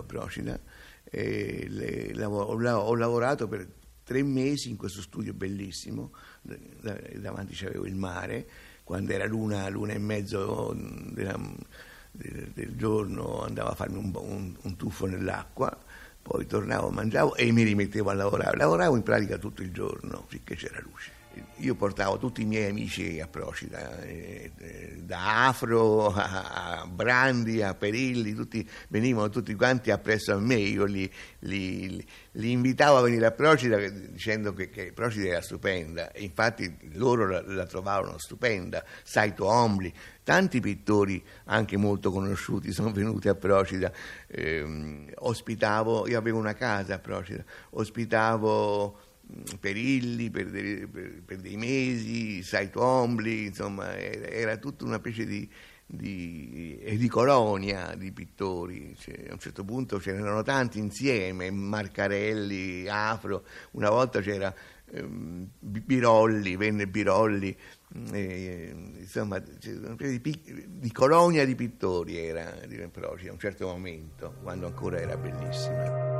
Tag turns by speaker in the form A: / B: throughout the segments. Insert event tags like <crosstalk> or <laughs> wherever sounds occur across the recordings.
A: a Procida, e le, lav- ho, lavorato per tre mesi in questo studio bellissimo, davanti c'avevo il mare, quando era l'una, l'una e mezzo della, del, del, giorno andavo a farmi un, un, un tuffo nell'acqua, poi tornavo, mangiavo e mi rimettevo a lavorare. Lavoravo in pratica tutto il giorno finché c'era luce io portavo tutti i miei amici a Procida, eh, eh, da Afro a Brandi a Perilli, tutti, venivano tutti quanti appresso a me, io li, li, li invitavo a venire a Procida dicendo che, che Procida era stupenda, e infatti loro la, la trovavano stupenda, Saito Ombli, tanti pittori anche molto conosciuti sono venuti a Procida, eh, ospitavo, io avevo una casa a Procida, ospitavo Perilli per dei, per, per dei mesi, Saito Ombli, insomma era, era tutta una specie di, di, di colonia di pittori, cioè, a un certo punto ce n'erano tanti insieme, Marcarelli, Afro, una volta c'era ehm, Birolli, venne Birolli, eh, insomma di, di, colonia di pittori era di Proci a un certo momento, quando ancora era bellissima.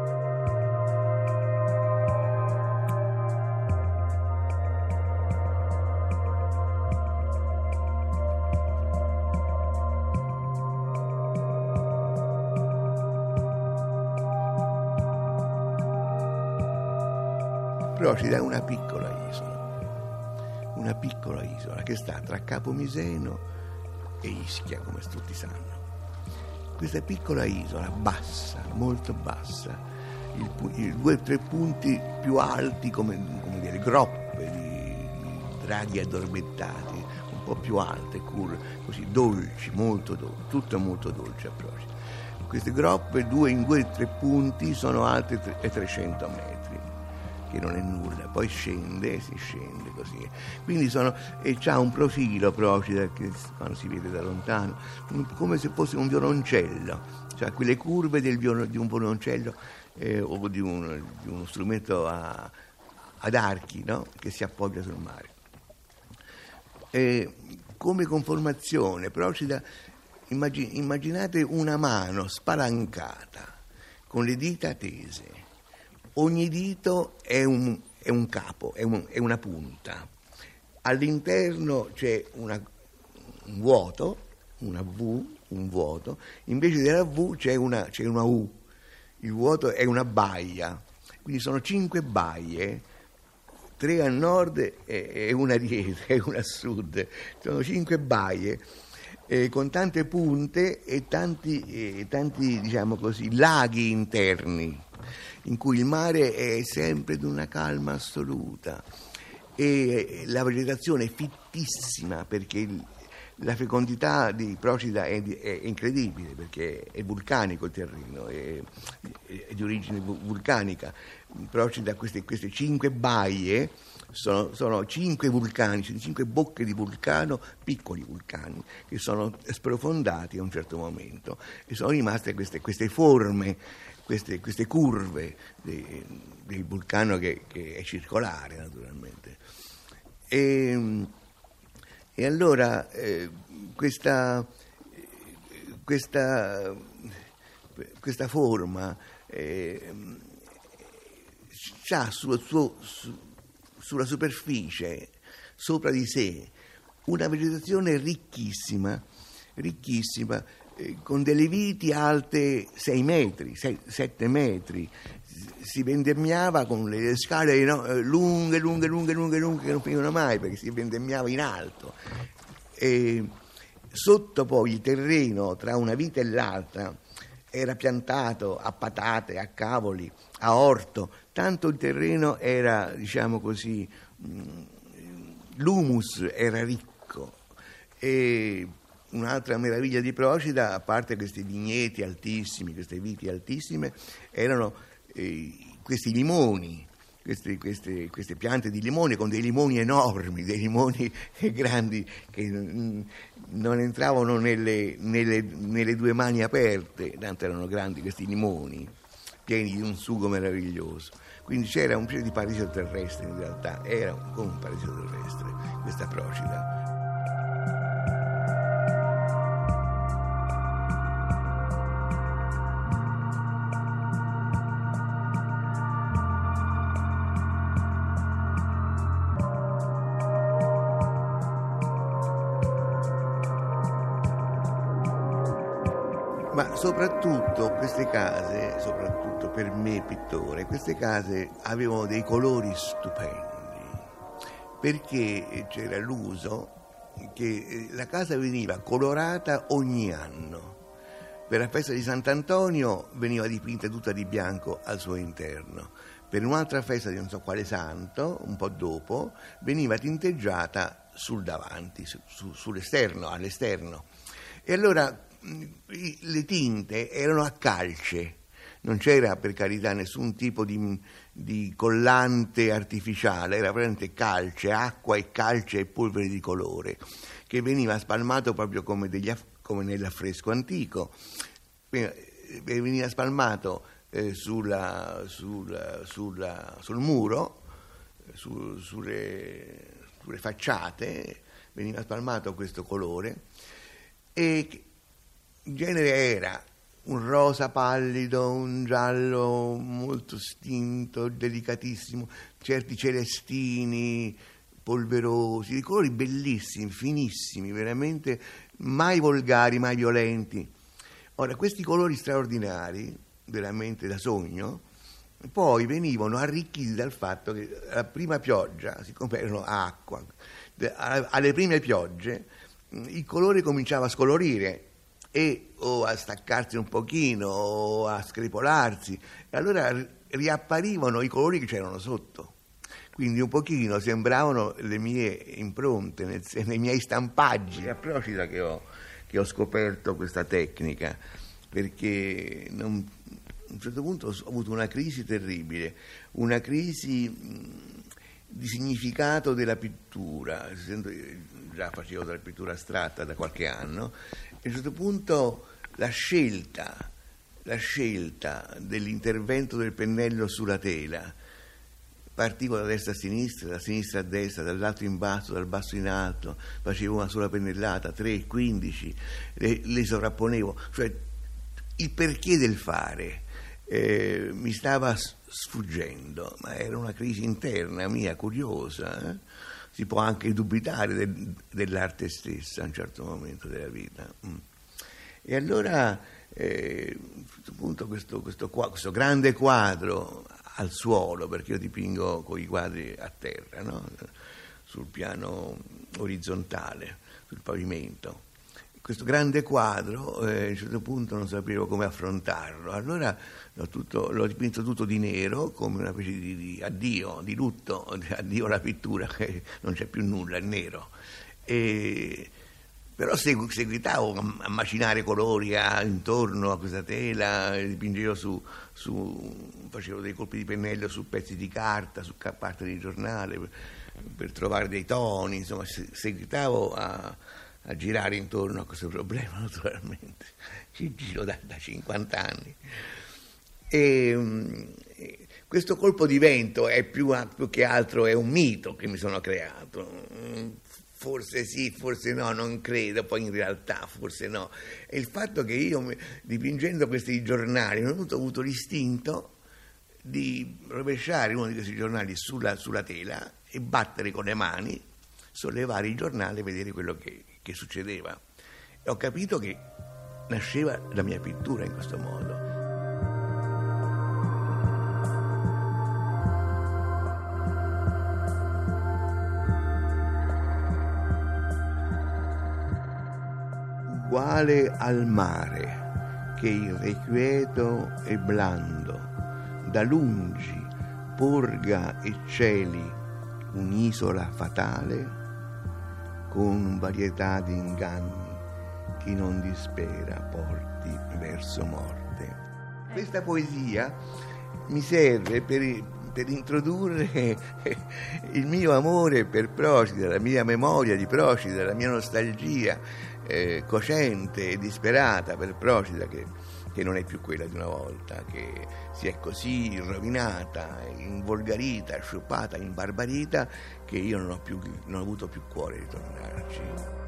A: Procida è una piccola isola, una piccola isola che sta tra Capomiseno e Ischia, come tutti sanno. Questa piccola isola, bassa, molto bassa, il, i due o tre punti più alti, come, come dire, groppe di, di draghi addormentati, un po' più alte, curve, così dolci, molto dolci, tutto molto dolce a Procida. Queste groppe, due in due o tre punti, sono alte 300 metri che non è nulla, poi scende, si scende così. Quindi sono, e c'ha un profilo Procida che quando si vede da lontano, come se fosse un violoncello, cioè quelle curve violo, di un violoncello eh, o di, un, di, uno strumento a, ad archi no? che si appoggia sul mare. E come conformazione, Procida, immaginate una mano spalancata con le dita tese ogni dito è un, è un capo, è, un, è, una punta. All'interno c'è una, un vuoto, una V, un vuoto, invece della V c'è una, c'è una U, il vuoto è una baia, quindi sono cinque baie, tre a nord e, una dietro <laughs> e una a sud, sono cinque baie. Eh, con tante punte e tanti, eh, tanti diciamo così, laghi interni in cui il mare è sempre di una calma assoluta e la vegetazione è fittissima perché la fecondità di Procida è, è, incredibile perché è vulcanico il terreno, è, è di origine vulcanica. Procida queste, queste, cinque baie, sono, sono cinque vulcani, cinque bocche di vulcano, piccoli vulcani, che sono sprofondati a un certo momento e sono rimaste queste, queste forme queste, queste curve de, del vulcano che, che, è circolare naturalmente. E, e allora eh, questa, questa, questa, forma eh, ha sul suo, su, sulla superficie, sopra di sé, una vegetazione ricchissima, ricchissima con delle viti alte 6 metri, 7 metri, si vendemmiava con le scale lunghe, lunghe, lunghe, lunghe, lunghe che non finivano mai perché si vendemmiava in alto. E sotto poi il terreno tra una vita e l'altra era piantato a patate, a cavoli, a orto, tanto il terreno era, diciamo così, mm, l'humus era ricco. E Un'altra meraviglia di Procida, a parte questi vigneti altissimi, queste viti altissime, erano eh, questi limoni, queste, queste, queste, piante di limone con dei limoni enormi, dei limoni <laughs> grandi che non entravano nelle, nelle, nelle due mani aperte, tanto erano grandi questi limoni, pieni di un sugo meraviglioso. Quindi c'era un di paradiso terrestre in realtà, era come un paradiso terrestre questa Procida. Ma soprattutto queste case, soprattutto per me pittore, queste case avevano dei colori stupendi, perché c'era l'uso che eh, la casa veniva colorata ogni anno. Per la festa di Sant'Antonio veniva dipinta tutta di bianco al suo interno. Per un'altra festa di non so quale santo, un po' dopo, veniva tinteggiata sul davanti, su, su, sull'esterno, all'esterno. E allora le tinte erano a calce, non c'era per carità nessun tipo di, di collante artificiale, era veramente calce, acqua e calce e polvere di colore, che veniva spalmato proprio come, degli, come nell'affresco antico, veniva spalmato eh, sulla, sulla, sulla, sul muro, su, sulle, sulle facciate, veniva spalmato questo colore e in genere era un rosa pallido, un giallo molto stinto, delicatissimo, certi celestini polverosi, di colori bellissimi, finissimi, veramente mai volgari, mai violenti. Ora, questi colori straordinari, veramente da sogno, poi venivano arricchiti dal fatto che la prima pioggia, siccome erano acqua, alle prime piogge il colore cominciava a scolorire e o a staccarsi un pochino o a scripolarsi. E allora riapparivano i colori che c'erano sotto. Quindi un pochino sembravano le mie impronte nei miei stampaggi. È a Procida che ho, che ho scoperto questa tecnica perché non, a un certo punto ho avuto una crisi terribile una crisi di significato della pittura. Già facevo della pittura astratta da qualche anno a un certo punto la scelta, la scelta dell'intervento del pennello sulla tela, partivo da destra a sinistra, da sinistra a destra, dall'alto in basso, dal basso in alto, facevo una sola pennellata, 3, 15, le, le sovrapponevo, cioè il perché del fare eh, mi stava sfuggendo, ma era una crisi interna mia, curiosa. Eh? Si può anche dubitare del, dell'arte stessa a un certo momento della vita. Mm. E allora eh, appunto questo, questo, questo, grande quadro al suolo, perché io dipingo con i quadri a terra, no? sul piano orizzontale, sul pavimento. Questo grande quadro, eh, a un certo punto non sapevo come affrontarlo, allora l'ho, tutto, l'ho, dipinto tutto di nero come una specie di, di addio, di lutto, <laughs> addio alla pittura, che <laughs> non c'è più nulla, è nero. E, però segu, seguitavo a macinare colori a, intorno a questa tela, dipingevo su, su, facevo dei colpi di pennello su pezzi di carta, su parte di giornale, per, per trovare dei toni, insomma, seguitavo a, a, girare intorno a questo problema, <laughs> naturalmente. Ci giro da, da 50 anni. E, mm, questo colpo di vento è più, più, che altro è un mito che mi sono creato. Mm, forse sì, forse no, non credo, poi in realtà forse no. È il fatto che io dipingendo questi giornali ho avuto l'istinto di rovesciare uno di questi giornali sulla, sulla, tela e battere con le mani, sollevare il giornale e vedere quello che, che succedeva. E ho capito che nasceva la mia pittura in questo modo. uguale al mare, che irrequieto e blando, da lungi porga e cieli un'isola fatale, con varietà di inganni chi non dispera porti verso morte. Questa poesia mi serve per, per introdurre <laughs> il mio amore per Procida, la mia memoria di Procida, la mia nostalgia eh, cocente e disperata per Procida che, che, non è più quella di una volta, che si è così rovinata, involgarita, sciupata, imbarbarita che io non ho, più, non ho avuto più cuore di tornarci.